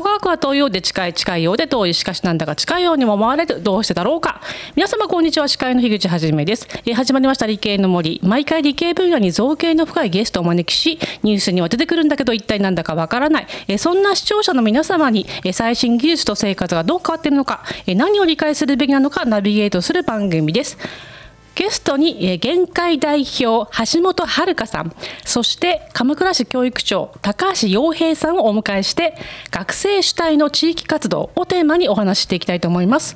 戸川区は遠いようで近い近いようで遠いしかしなんだか近いようにも思われるどうしてだろうか。皆様こんにちは司会の樋口はじめです、えー始まりました理系の森。毎回理系分野に造形の深いゲストをお招きしニュースには出てくるんだけど一体なんだかわからない、えーそんな視聴者の皆様に、えー最新技術と生活がどう変わっているのか、えー何を理解するべきなのかナビゲートする番組です。ゲストに、えー限界代表橋本遥さんそして鎌倉市教育長高橋洋平さんをお迎えして学生主体の地域活動をテーマにお話ししていきたいと思います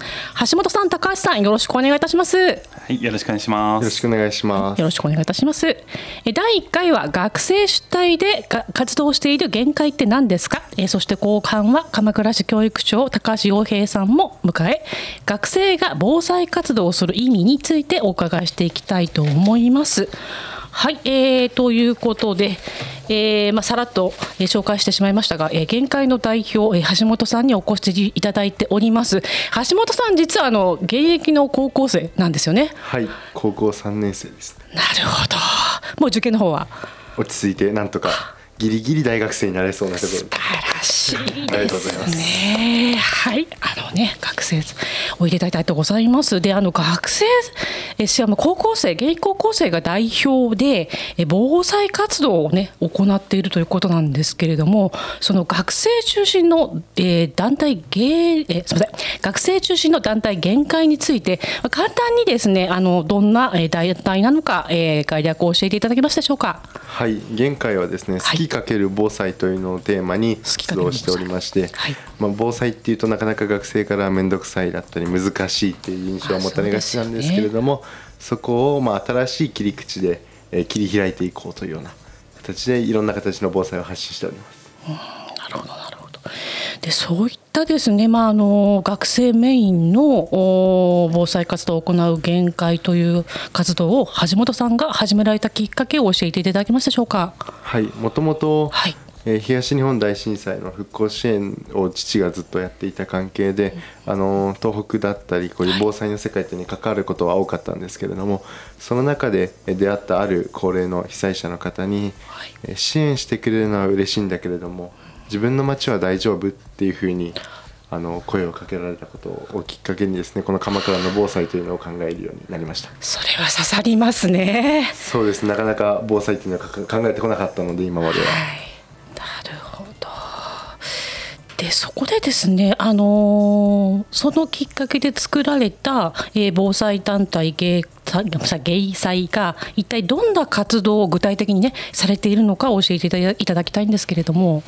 橋本さん高橋さんよろしくお願いいたしますはい、よろしくお願いしまよろす。しくお願いします。よろしくお願いいたします。え第1回は学生主体でが活動している限界って何ですか？えそして後半は鎌倉市教育長高橋洋平さんも迎え学生が防災活動をする意味についてお伺いしていきたいと思います。はい、えー、ということで、えーまあ、さらっと、えー紹介してしまいましたが、えー、限界の代表、えー橋本さんにお越しいただいております橋本さん実はあの現役の高校生なんですよねはい、高校三年生です。なるほど。もう受験の方は？落ち着いてなんとかギリギリ大学生になれそうなところ素。晴らしいありがとうございまですね。はい、あのね。学生おいでいただいとうございます。で、あの学生えしかも高校生現役高校生が代表でえ防災活動をね行っているということなんですけれども、その学生中心の、えー団体芸えすみません。学生中心の団体限界についてまあ簡単にですねあのどんなえー団体なのか、えー、概略を教えていただけますでしょうか？はい、現回はですね、はい。好きかける防災というのをテーマに活動しておりまして、はい。まあ防災っていうとなかなか学生から面倒くさいだったり難しいっていう印象を持たれがちなんですけれども、そこをまあ新しい切り口でえー切り開いていこうというような形でいろんな形の防災を発信しております。なるほどなるほど。でそういったですね、まあ、あの学生メインのお防災活動を行う限界という活動を橋本さんが始められたきっかけを教えていただけますでしょうか？はい、もともとはいえー東日本大震災の復興支援を父がずっとやっていた関係で、あのー東北だったりこういう防災の世界っていうのに関わることは多かったんですけれどもその中でえー出会ったある高齢の被災者の方に、はい。えー支援してくれるのは嬉しいんだけれども自分の町は大丈夫っていうふうにあの声をかけられたことをきっかけにですねこの鎌倉の防災というのを考えるようになりました。それは刺さりますね。そうです。なかなか防災っていうのはか考えてこなかったので今までは。なでそこでですね、あのーそのきっかけで作られた、えー防災団体芸芸祭が一体どんな活動を具体的にねされているのか教えていただきたいんですけれども。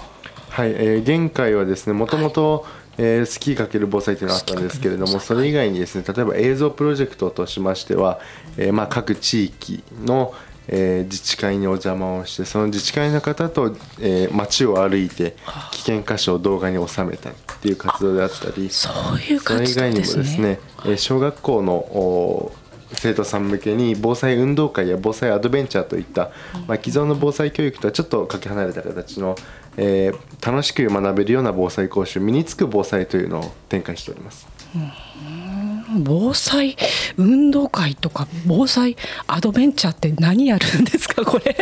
はい、えー現回はですねもともとえースキーかける防災というのがあったんですけれどもそれ以外にですね例えば映像プロジェクトとしましては、えーまあ、各地域の、えー自治会にお邪魔をしてその自治会の方と、えー街を歩いて危険箇所を動画に収めたりっていう活動であったりそういうそれ以外にもですすね、えー小学校のお生徒さん向けに防災運動会や防災アドベンチャーといった、まあ、既存の防災教育とはちょっとかけ離れた形の、えー楽しく学べるような防災講習身につく防災というのを展開しております。防災運動会とか防災アドベンチャーって何やるんですか？これ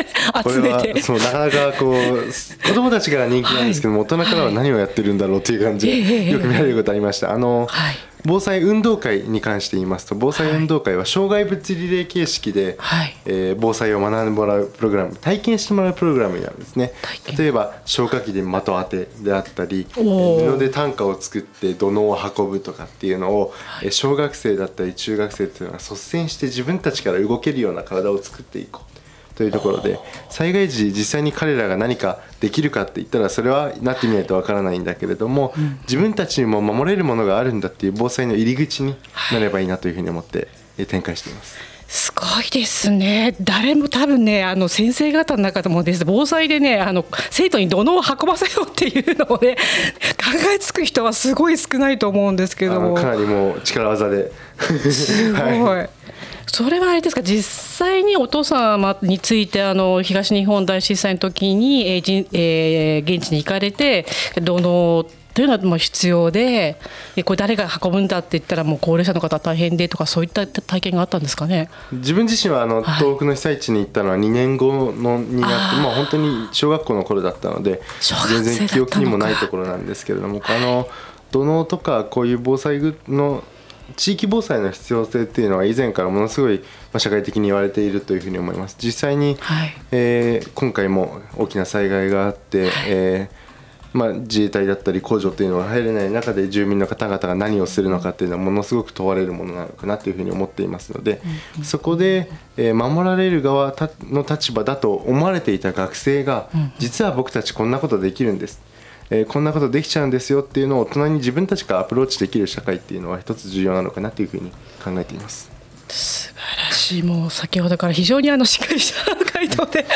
これは集めて。そうなかなかこう子供たちから人気なんですけども、大人からは何をやってるんだろうという感じええでよく見られることありました。あの、はい防災運動会に関して言いますと防災運動会は障害物リレー形式で、はい。えー防災を学んでもらうプログラム体験してもらうプログラムになるんですね。例えば消火器で的当てであったり布で担架を作って土のを運ぶとかっていうのを、えー小学生だったり中学生っていうのは率先して自分たちから動けるような体を作っていこうというところで災害時実際に彼らが何かできるかって言ったらそれはなってみないとわからないんだけれども、自分たちにも守れるものがあるんだっていう防災の入り口になればいいなというふうに思ってえー展開しています。すごいですね。誰も多分ね、あの先生方の中でもです、防災でね、あの生徒に土のを運ばせようっていうのをね、考えつく人はすごい少ないと思うんですけども。かなりもう力技ですごい。はいそれはあれですか？実際にお父様についてあの東日本大震災の時に、えーえー現地に行かれて土のというのはもう必要でこれ誰が運ぶんだって言ったらもう高齢者の方大変でとかそういった体験があったんですかね？自分自身はあの、はい、東北の被災地に行ったのは2年後のになってまあ本当に小学校の頃だったので全然記憶にもないところなんですけれどもあの土のとかこういう防災の地域防災の必要性っていうのは以前からものすごい社会的に言われているというふうに思います。実際に、はい、えー、今回も大きな災害があって、はい、えーまあ、自衛隊だったり工場というのが入れない中で住民の方々が何をするのかっていうのはものすごく問われるものなのかなというふうに思っていますので、そこで、え守られる側の立場だと思われていた学生が実は僕たちこんなことできるんです。えこんなことできちゃうんですよっていうのを大人に自分たちからアプローチできる社会っていうのは一つ重要なのかなというふうに考えています。素晴らしいもう先ほどから非常にあのしっかりした回答で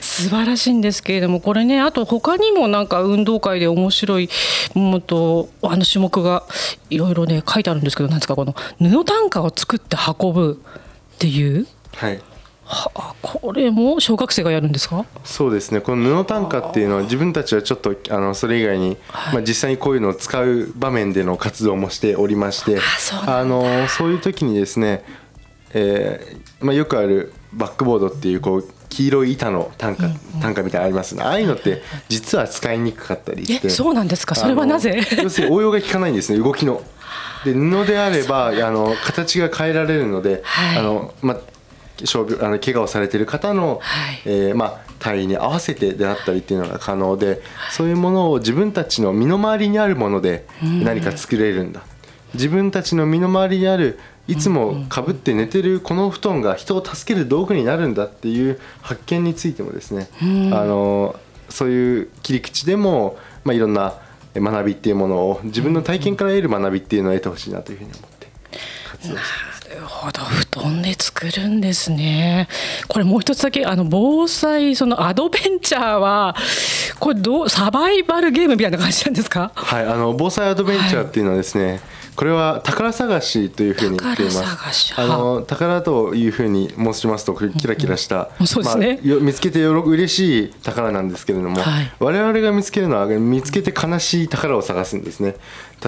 素晴らしいんですけれどもこれねあと他にもなんか運動会で面白いもとあの種目がいろいろね書いてあるんですけどなんですかこの布短歌を作って運ぶっていう。はいはあ、これも小学生がやるんですか？そうですね。この布短歌っていうのは自分たちはちょっとあのそれ以外に、はい、まあ、実際にこういうのを使う場面での活動もしておりましてあのそういう時にですね、えーまあ、よくあるバックボードっていうこう黄色い板の短歌,、短歌みたいなのありますね。ああいうのって実は使いにくかったりして。そうなんですか？それはなぜ？要するに応用が効かないんですね。動きの。で布であればあの形が変えられるので、はい、あのまあ傷病あの怪我をされている方の、はい、えー、まあ、体位に合わせてであったりっていうのが可能で、そういうものを自分たちの身の回りにあるもので何か作れるんだ、自分たちの身の回りにあるいつもかぶって寝てるこの布団が人を助ける道具になるんだっていう発見についてもですね、あのそういう切り口でも、まあ、いろんな学びっていうものを自分の体験から得る学びっていうのを得てほしいなというふうに思って活動してます。るほど布団で作るんですね。これもう一つだけあの防災そのアドベンチャーはこれどうサバイバルゲームみたいな感じなんですか？はいあの防災アドベンチャーっていうのはですね、はい。これは宝探しというふうに言っています。あの宝というふうに申しますとキラキラした、うんそうですね、まあ、見つけてよろ嬉しい宝なんですけれども、はい、我々が見つけるのは見つけて悲しい宝を探すんですね。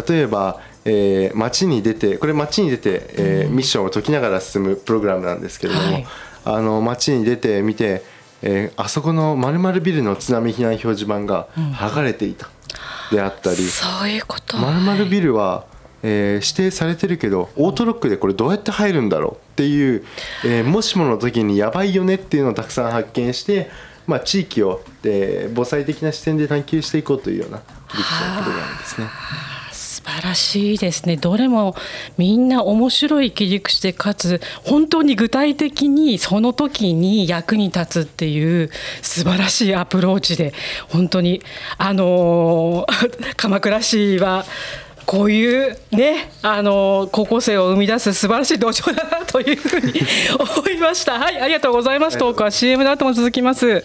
例えばえー、街に出てこれ街に出て、えー、ミッションを解きながら進むプログラムなんですけれども、はい、あの街に出てみて、えー、あそこのまるビルの津波避難表示板が剥がれていた、うん、であったりそういうことまるビルは、えー、指定されてるけどオートロックでこれどうやって入るんだろう？っていう、えー、もしもの時にやばいよねっていうのをたくさん発見して、まあ、地域を、えー、防災的な視点で探求していこうというようなプログラムですね。素晴らしいですねどれもみんな面白い切り口でかつ本当に具体的にその時に役に立つっていう素晴らしいアプローチで本当にあの 鎌倉市はこういうね、あの高校生を生み出す素晴らしい土壌だなというふうに思いました。はい、ありがとうございます。トークは CM の後も続きます。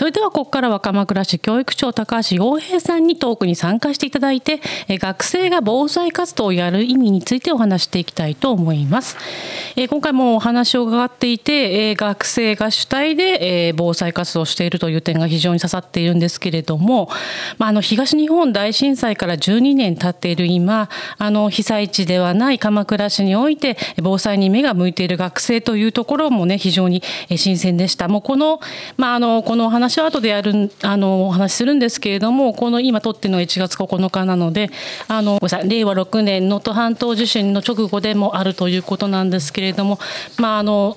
それではここからは鎌倉市教育長高橋洋平さんにトークに参加していただいて学生が防災活動をやる意味についてお話していきたいと思います。今回もお話を伺っていて学生が主体で防災活動をしているという点が非常に刺さっているんですけれどもまあの東日本大震災から12年経っている今あの被災地ではない鎌倉市において防災に目が向いている学生というところもね非常に新鮮でした。もうこの,、まあ、あのこのおは後でやるあのお話しするんですけれどもこの今撮ってるのが1月9日なのであの令和6年能登半島地震の直後でもあるということなんですけれどもまああの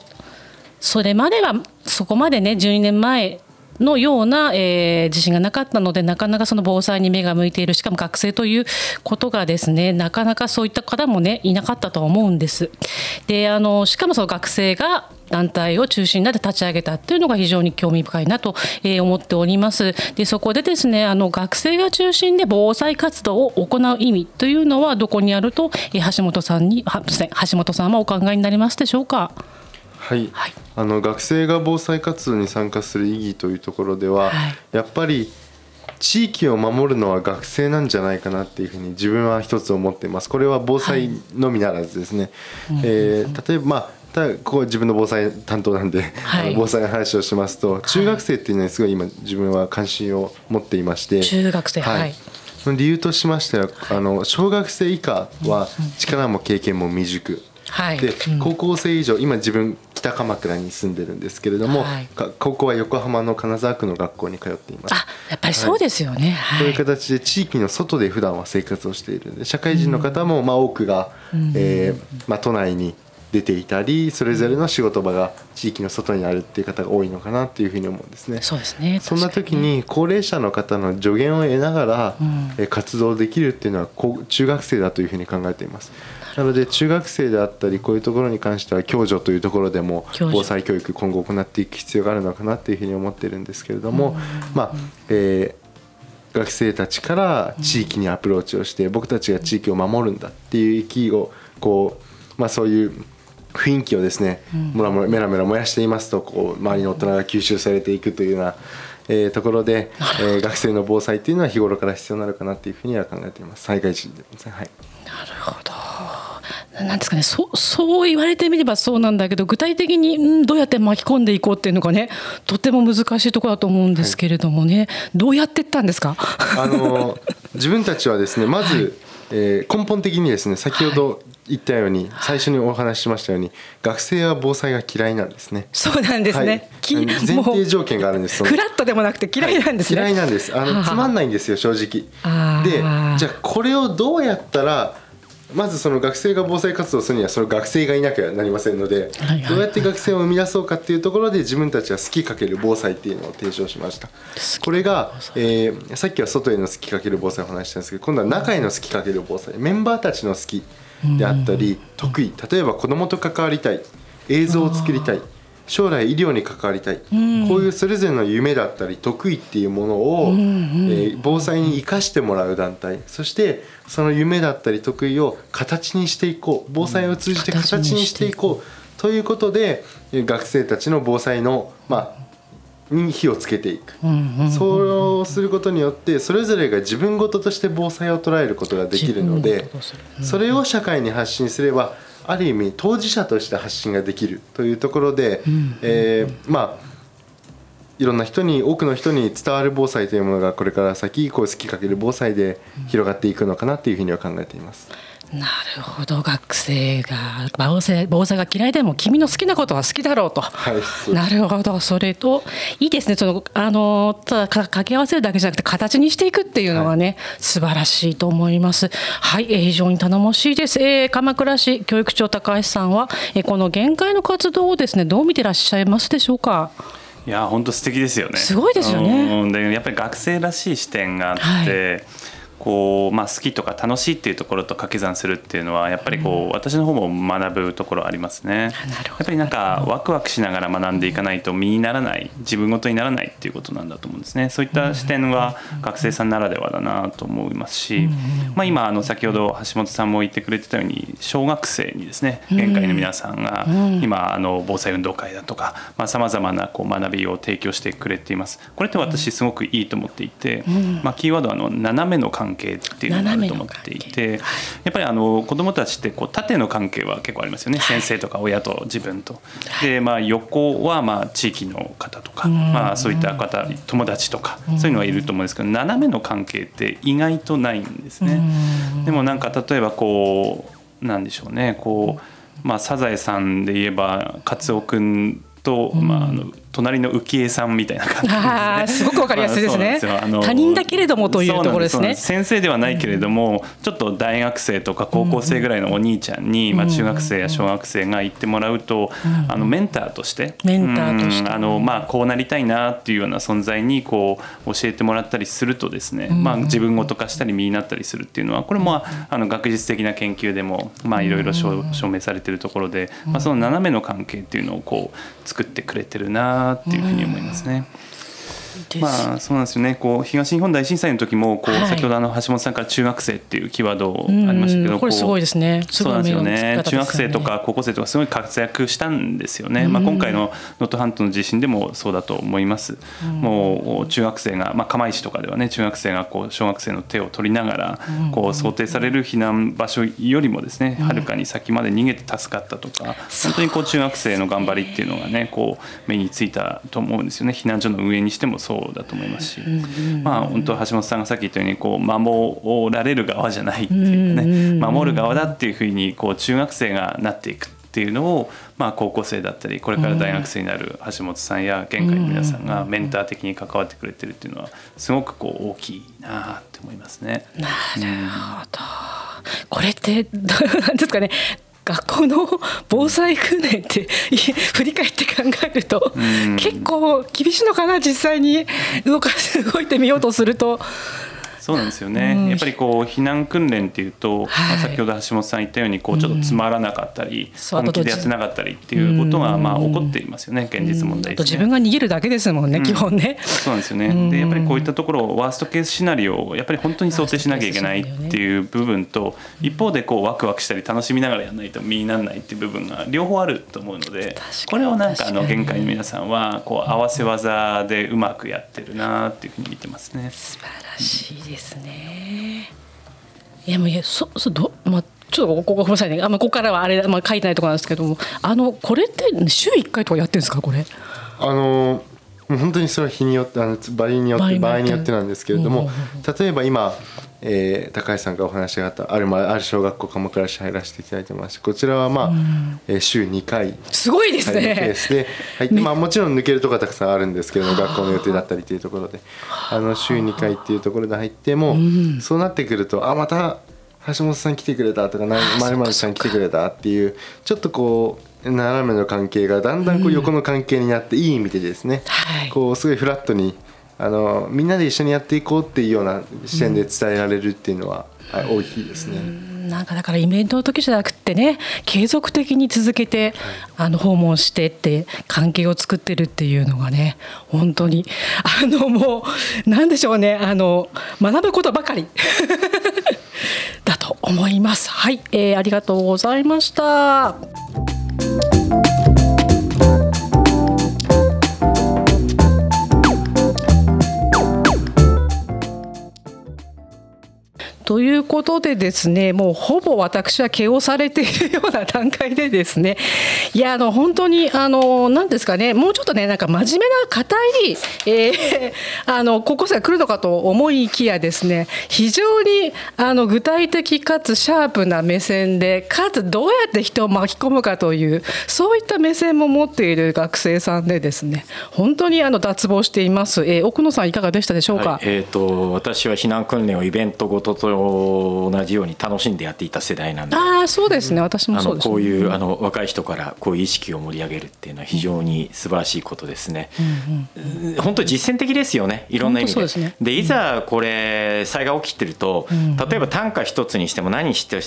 それまではそこまでね12年前のような、えー、地震がなかったのでなかなかその防災に目が向いているしかも学生ということがですねなかなかそういった方もねいなかったと思うんです。であのしかもその学生が団体を中心になって立ち上げたっていうのが非常に興味深いなとえ思っております。でそこでですねあの学生が中心で防災活動を行う意味というのはどこにあると、え橋本さんにはすいません橋本さんはお考えになりますでしょうか？はい、はい。あの学生が防災活動に参加する意義というところでは、はい。やっぱり地域を守るのは学生なんじゃないかなっていうふうに自分は一つ思っています。これは防災のみならずですね、えー例えばまあただここは自分の防災担当なんで、はい。防災の話をしますと中学生っていうのにすごい今自分は関心を持っていまして中学生はい。その理由としましてはあの小学生以下は力も経験も未熟、はい。でうん。高校生以上今自分北鎌倉に住んでるんですけれども、はいか高校は横浜の金沢区の学校に通っています。あやっぱりそうですよね。はいという形で地域の外で普段は生活をしているので社会人の方もまあ多くが、えーまあ、都内に出ていたりそれぞれの仕事場が地域の外にあるっていう方が多いのかなっていうふうに思うんですね。そうですね。そんな時に高齢者の方の助言を得ながら、んえー活動できるっていうのは中学生だというふうに考えています。なので中学生であったりこういうところに関しては共助というところでも防災教育今後行っていく必要があるのかなというふうに思ってるんですけれども、まあ、えー学生たちから地域にアプローチをして僕たちが地域を守るんだっていう意気をこう、まあ、そういう雰囲気をですね、もらもらメラメラ燃やしていますとこう周りの大人が吸収されていくというような、えーところで、えー 学生の防災っていうのは日頃から必要なのかなというふうには考えています。災害時ではい。なるほど。なんですかねそうそう言われてみればそうなんだけど具体的に、うん、どうやって巻き込んでいこうっていうのがねとても難しいところだと思うんですけれどもね、どうやっていったんですか？あの自分たちはですねまず、えー根本的にですね先ほど言ったように、最初にお話ししましたように学生は防災が嫌いなんですね。そうなんですね、はい。き前提条件があるんです。フラットでもなくて嫌いなんですね、嫌いなんです。あはあのつまんないんですよ正直。でじゃあこれをどうやったらまずその学生が防災活動するにはその学生がいなきゃなりませんので、どうやって学生を生み出そうかっていうところで自分たちは好きかける防災っていうのを提唱しました。これが、えーさっきは外への好きかける防災を話したんですけど今度は中への好きかける防災。メンバーたちの好きであったり得意。例えば子どもと関わりたい。映像を作りたい将来医療に関わりたい、こういうそれぞれの夢だったり得意っていうものを、えー防災に生かしてもらう団体。そしてその夢だったり得意を形にしていこう。防災を通じてう。ん形にしていこう。ということでえー学生たちの防災の、まあ、に火をつけていく。うんうんそうすることによってそれぞれが自分事として防災を捉えることができるのでそれを社会に発信すればある意味当事者として発信ができるというところで、えーまあいろんな人に多くの人に伝わる防災というものがこれから先こう好きかける防災で広がっていくのかなというふうには考えています。なるほど学生が。防災防災が嫌いでも君の好きなことは好きだろうと。はい、なるほどそれといいですね。そのあのただか掛け合わせるだけじゃなくて形にしていくっていうのはね、素晴らしいと思います。はい、えー非常に頼もしいです、えー鎌倉市教育長高橋さんは、えーこの限界の活動をですねどう見てらっしゃいますでしょうか？いや本当素敵ですよね。すごいですよね。うんでやっぱり学生らしい視点があって、こうまあ好きとか楽しいっていうところと掛け算するっていうのはやっぱりこう、私の方も学ぶところありますね。あなるほど。やっぱりなんかワクワクしながら学んでいかないと身にならない自分ごとにならないっていうことなんだと思うんですね。そういった視点は学生さんならではだなと思いますし、まあ今あの先ほど橋本さんも言ってくれてたように小学生にですね。限界の皆さんが今あの防災運動会だとかさまざ、まなこう学びを提供してくれています。これって私すごくいいと思っていて、まあキーワードはあの斜めの関係っていうのがあると思っていて、やっぱりあの子どもたちってこう縦の関係は結構ありますよね、先生とか親と自分と。で、まあ、横はまあ地域の方とか、まあ、そういった方友達とかそういうのはいると思うんですけど斜めの関係って意外とないんですね。でもなんか例えばこうなんでしょうね。こう、まあ、サザエさんで言えばカツオ君と、まあ、あの隣の浮江さんみたいな感じですね。すごくわかりやすいですね。まあの他人だけれどもというところですね。先生ではないけれども、ちょっと大学生とか高校生ぐらいのお兄ちゃんに、まあ、中学生や小学生が行ってもらうと、あのメンターとしてメンターとして。うんあのまあ、こうなりたいなっていうような存在にこう教えてもらったりするとですね、まあ、自分ごと化したり身になったりするっていうのはこれもあの学術的な研究でもまあいろいろ証証明されているところで、まあ、その斜めの関係っていうのをこう作ってくれてるなっていうふうに思いますね。うんまあそうなんですよね。こう東日本大震災の時もこう、はい。先ほどあの橋本さんから中学生っていうキーワードあうんりましたけど、これすごいですね。そうなんですよね。ね。中学生とか高校生とかすごい活躍したんですよね、まあ、今回の能登半島の地震でもそうだと思います、もう中学生が、まあ、釜石とかではね中学生がこう小学生の手を取りながらこう想定される避難場所よりもですねはるかに先まで逃げて助かったとか本当にこう中学生の頑張りっていうのがねこう目についたと思うんですよね。避難所の運営にしてもそうだと思いますし、まあ本当橋本さんがさっき言ったようにこう守られる側じゃないっていうかね守る側だっていうふうにこう中学生がなっていくっていうのを、まあ、高校生だったりこれから大学生になる橋本さんや玄海の皆さんがメンター的に関わってくれてるっていうのはすごくこう大きいなって思いますね。なるほど。これってどうなんですかね。学校の防災訓練ってい振り返って考えると結構厳しいのかな実際に。動かす動いてみようとするとそうなんですよね、やっぱりこう避難訓練っていうと、はい。まあ、先ほど橋本さん言ったようにこうちょっとつまらなかったり、そう本気でやってなかったりっていうことがまあ起こっていますよね現実問題ね。自分が逃げるだけですもんね、基本ね。そうなんですよね。でやっぱりこういったところをワーストケースシナリオをやっぱり本当に想定しなきゃいけないっていう部分と一方でこうワクワクしたり楽しみながらやらないと身にならないっていう部分が両方あると思うのでこれをなんかあの限界の皆さんはこう合わせ技でうまくやってるなっていうふうに見てますね。素晴らしいですね。いやもういやそそどまあちょっとここごめんなさいね。あまあここからはあれまあ書いてないところなんですけども、あのこれって週一回とかやってるんですか？これ？あの本当にそれは日によってあの場合によって場合によってなんですけれども例えば今、えー高橋さんからお話があったある,、まあ、ある小学校鎌倉市入らせていただいてましてこちらはまあ、えー週2回。すごいですはい、のケーね。スで、はい。まあ、もちろん抜けるところはたくさんあるんですけれども学校の予定だったりというところで。あの週2回っていうところで入っても、そうなってくるとあまた橋本さん来てくれたとかまるまるさん来てくれたっていうちょっとこう斜めの関係がだんだんこう横の関係になっていい意味でですね、はい。こうすごいフラットにあのみんなで一緒にやっていこうっていうような視点で伝えられるっていうのは、はい大きいですね。なんかだからイベントの時じゃなくってね継続的に続けて、あの訪問してって関係を作ってるっていうのがね本当にあのもうなんでしょうねあの学ぶことばかり だと思います。はい、えーありがとうございました。いうことでですねもうほぼ私は毛をされているような段階でですねいやあの本当にあの何ですかねもうちょっとねなんか真面目な硬い、えーあの高校生が来るのかと思いきやですね非常にあの具体的かつシャープな目線でかつどうやって人を巻き込むかというそういった目線も持っている学生さんでですね本当にあの脱帽しています、えー奥野さんいかがでしたでしょうか、はいえー、と私は避難訓練をイベントごとと同じように楽しんでやっていた世代なんで。ああそうですね。私もあそうです、のこういうあの若い人からこういう意識を盛り上げるっていうのは非常に素晴らしいことですね。うん本当に実践的ですよね。いろんな意味で。ですね。いざこれ災害起きてると例えば単価一つにしても何して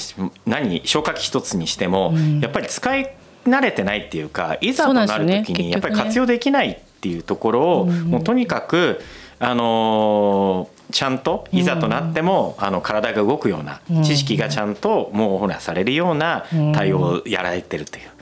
何消火器一つにしてもやっぱり使い慣れてないっていうかいざとなる時にやっぱり活用できないっていうところをもうとにかくあのーちゃんといざとなっても、あの体が動くような知識がちゃんと網羅されるような対応をやられてるという。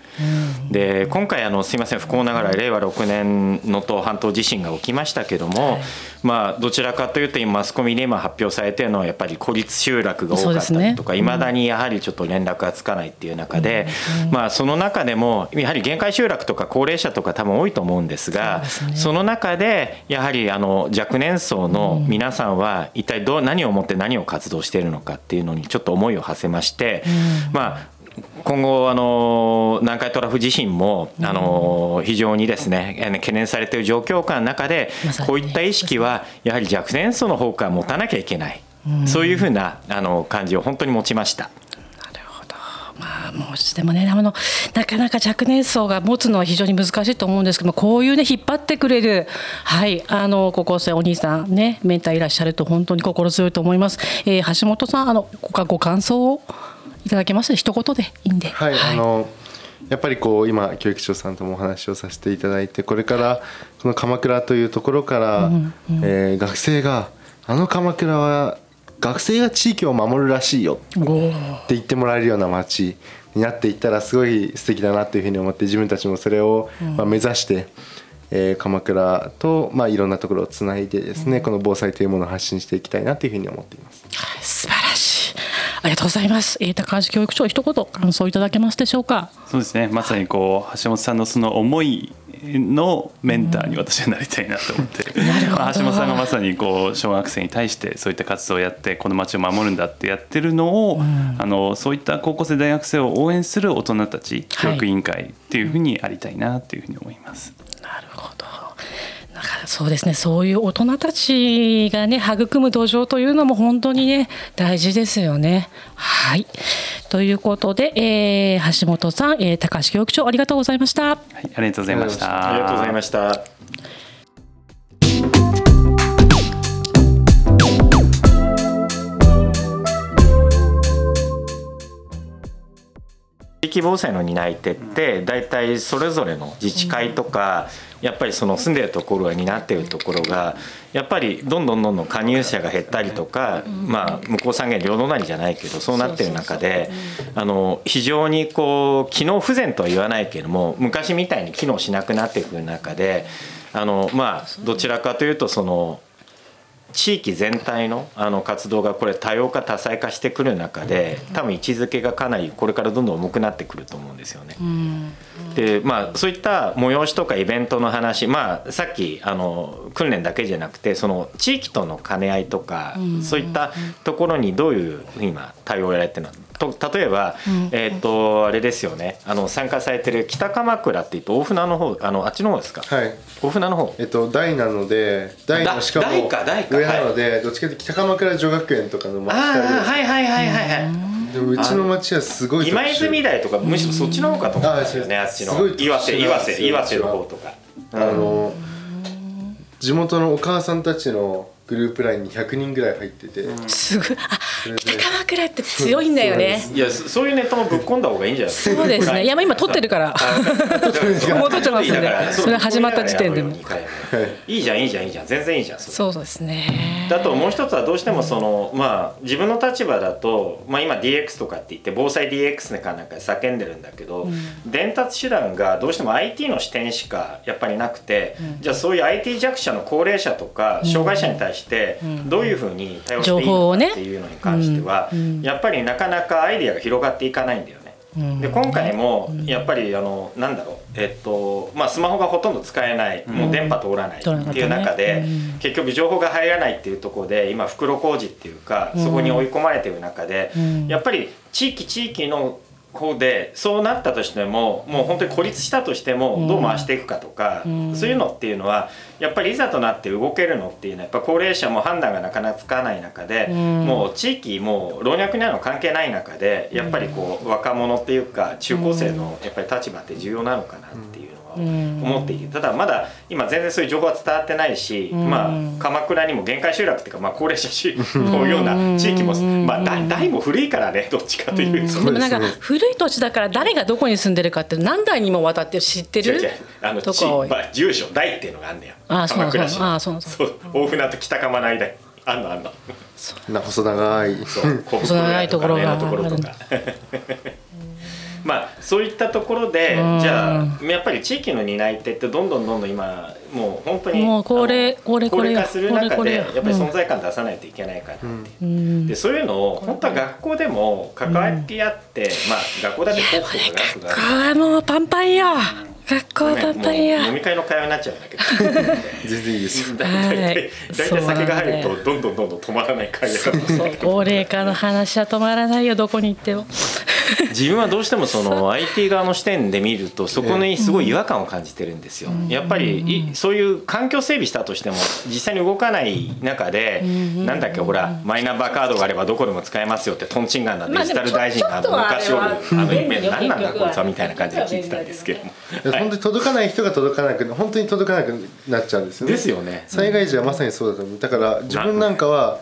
で今回あのすいません不幸ながら令和6年能登半島地震が起きましたけども、まあどちらかというと今マスコミで今発表されているのはやっぱり孤立集落が多かったりとかいま、だにやはりちょっと連絡がつかないっていう中で、まあその中でもやはり限界集落とか高齢者とか多分多いと思うんですがその中でやはりあの若年層の皆さんは一体どう何をもって何を活動しているのかっていうのにちょっと思いを馳せまして、まあ今後あの南海トラフ地震もあの非常にですね懸念されている状況下の中でこういった意識はやはり若年層の方から持たなきゃいけない。そういうふうなあの感じを本当に持ちました。まあ、もうでもねあのなかなか若年層が持つのは非常に難しいと思うんですけどもこういうね引っ張ってくれるはいあの高校生お兄さんねメンターいらっしゃると本当に心強いと思います。えー、橋本さんあのごご感想を？いただけます一言でいいんで。はい、はい、あのやっぱりこう今教育長さんともお話をさせていただいてこれからこの鎌倉というところから、うんうん、えー、学生があの鎌倉は学生が地域を守るらしいよ。って言ってもらえるような街になっていったらすごい素敵だなというふうに思って自分たちもそれをま目指して、えー、鎌倉とまあいろんなところをつないでですね、この防災というものを発信していきたいなというふうに思っています。ありがとうございます。えー、高橋教育長一言感想いただけますでしょうか？そうですね。まさにこう橋本さんのその思いのメンターに私はなりたいなと思って、まあ、橋本さんがまさにこう小学生に対してそういった活動をやってこの街を守るんだってやってるのを、うん、あのそういった高校生大学生を応援する大人たち教育委員会っていうふうにありたいなというふうに思います。なるほどそうですねそういう大人たちがね育む土壌というのも本当にね大事ですよね。はいということで、えー、橋本さん、えー、高橋教育長ありがとうございました。はい、ありがとうございました。ありがとうございました。地域防災の担い手って大体それぞれの自治会とかやっぱりその住んでるところが担ってるところがやっぱりどんどんどんどん加入者が減ったりとか、まあ、向こう三元両隣じゃないけどそうなってる中であの非常にこう機能不全とは言わないけども昔みたいに機能しなくなっていく中であのまあどちらかというとその地域全体のあの活動がこれ多様化多彩化してくる中で多分位置づけがかなりこれからどんどん重くなってくると思うんですよね。でまあそういった催しとかイベントの話まあさっきあの訓練だけじゃなくてその地域との兼ね合いとかそういったところにどういう今対応をやられてるの？と例えば、えっ、とあれですよね。あの参加されてる北鎌倉っていうと大船の方あのあっちの方ですか？はい。大船の方？えっと大なので大のしかも上なので、どっちかというと北鎌倉女学園とかの真下ではい。はいはいはいはいでもうちの町はすごい今泉台とかむしろそっちの方かと思うんですよねあっちの。岩瀬岩瀬岩瀬の方とか。あの地元のお母さんたちのグループラインに100人ぐらい入ってて、うん、すごい。あ北鎌倉って強いんだよね。いやそういうネタもぶっ込んだ方がいいんじゃない？ですかそうですね。い。や今撮ってるから。もう撮ってますんで。それ始まった時点でも。いいじゃんい。いじゃんいいじゃん。全然いいじゃんそうですね。だともう一つはどうしてもそのまあ自分の立場だと、まあ、今 DX とかって言って防災 DX かなんか叫んでるんだけど、うん、伝達手段がどうしても IT の視点しかやっぱりなくて、うん、じゃあそういう IT 弱者の高齢者とか障害者に対してどういうふうに対応していいのかっていうのに関しては、やっぱりなかなかアイディアが広がっていかないんだよね。で今回もやっぱりあのなんだろう。えっとまあスマホがほとんど使えない。もう電波通らないっていう中で結局情報が入らないっていうところで今袋小路っていうかそこに追い込まれてる中でやっぱり地域地域の方でそうなったとしてももう本当に孤立したとしてもどう回していくかとか、うん、そういうのっていうのはやっぱりいざとなって動けるのっていうのはやっぱ高齢者も判断がなかなかつかない中で、うん、もう地域もう老若にあるの関係ない中でやっぱりこう若者っていうか中高生のやっぱり立場って重要なのかなっていう。思っていてただまだ今全然そういう情報は伝わってないし、まあ、鎌倉にも限界集落っていうか、まあ、高齢者のような地域も、まあ、代も古いからねどっちかというと、でもなんか古い土地だから誰がどこに住んでるかって何代にもわたって知ってるあの地、まあ、住所代っていうのがあるんだよあそうそうあそうそう。大船と北鎌の間に。あんのあんの。な細長い。細長いところがあるまあそういったところでじゃあやっぱり地域の担い手ってどんどんどんどん今もう本当にもう高齢高齢高齢化する中でや。っぱり存在感出さないといけないかなって、うん、でそういうのを本当は学校でも関わり合って、まあ学校だってコープとか学校はもうパンパンよ、学校パンパンや、飲み会の会話になっちゃうんだけど 全然いいですよ大体大体酒が入るとどんどんどんどん止まらない会話高齢化の話は止まらないよどこに行っても自分はどうしてもその IT 側の視点で見るとそこにすごい違和感を感じてるんですよ。やっぱりそういう環境整備したとしても実際に動かない中でなんだっけほらマイナンバーカードがあればどこでも使えますよってトンチンガンなデジタル大臣が昔おるあのイメージ何なんだこいつはみたいな感じで聞いてたんですけども。本当に届かない人が届かなく本当に届かなくなっちゃうんですよね。ですよね。災害時はまさにそうだと思う。だから自分なんかは。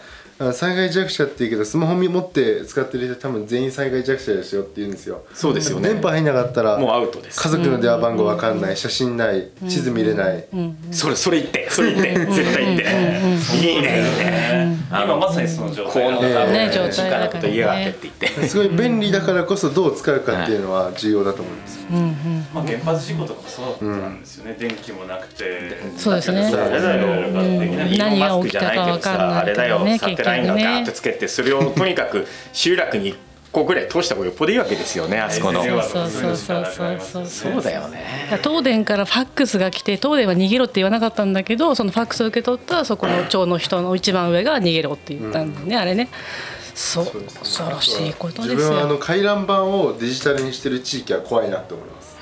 災害弱者っていうけどスマホ持って使ってる人多分全員災害弱者ですよって言うんですよ。そうですよね。電波入んなかったらもうアウトです。家族の電話番号わかんない、写真ない地図見れない、それそれ言ってそれ言って。絶対言って。いいねいいね今まさにその状態このね状態だから言いがってって言って。すごい便利だからこそどう使うかっていうのは重要だと思います、まあ原発事故とかもそうだったんですよね、電気もなくて。そうですね。あれだよ何が起きたか分かんないあれだよサテラインがガーッとつけてそれをとにかく集落に個ぐらい通した方がよっぽどいいわけですよねあそこの。そうそうそうそうそうそうだよね。東電からファックスが来て東電は逃げろって言わなかったんだけどそのファックスを受け取ったそこの町の人の一番上が逃げろって言ったんだよね、うん、あれね。そう。恐ろしいことですよ。自分はあの回覧板をデジタルにしてる地域は怖いなって思います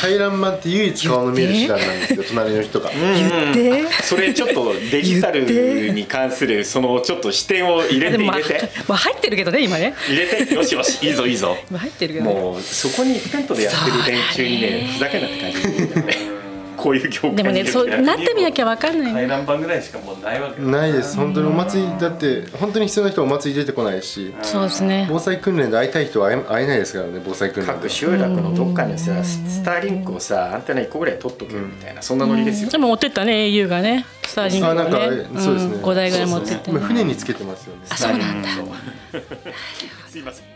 回覧板って唯一顔の見える手段なんですよ隣の人が言ってそれちょっとデジタルに関するそのちょっと視点を入れて入れてまあ入ってるけどね今ね入れてよしよしいいぞいいぞ入ってるけど、ね、もうそこにテントでやってる連中にねふざけんなって感じこういう業界でもねそうなってみなきゃ分かんない回覧板ぐらいしかもうないわけないです。本当にお祭りだって本当に必要な人はお祭り出てこないしそうですね。防災訓練で会いたい人は会えないですからね防災訓練各集落のどっかにさスターリンクをさアンテナ1個ぐらい取っとけみたいなそんなノリですよ。でも持ってったね au がね。スターリンクをね。そうですね。5台ぐらい持ってって船につけてますよね。あそうなんだ。すいません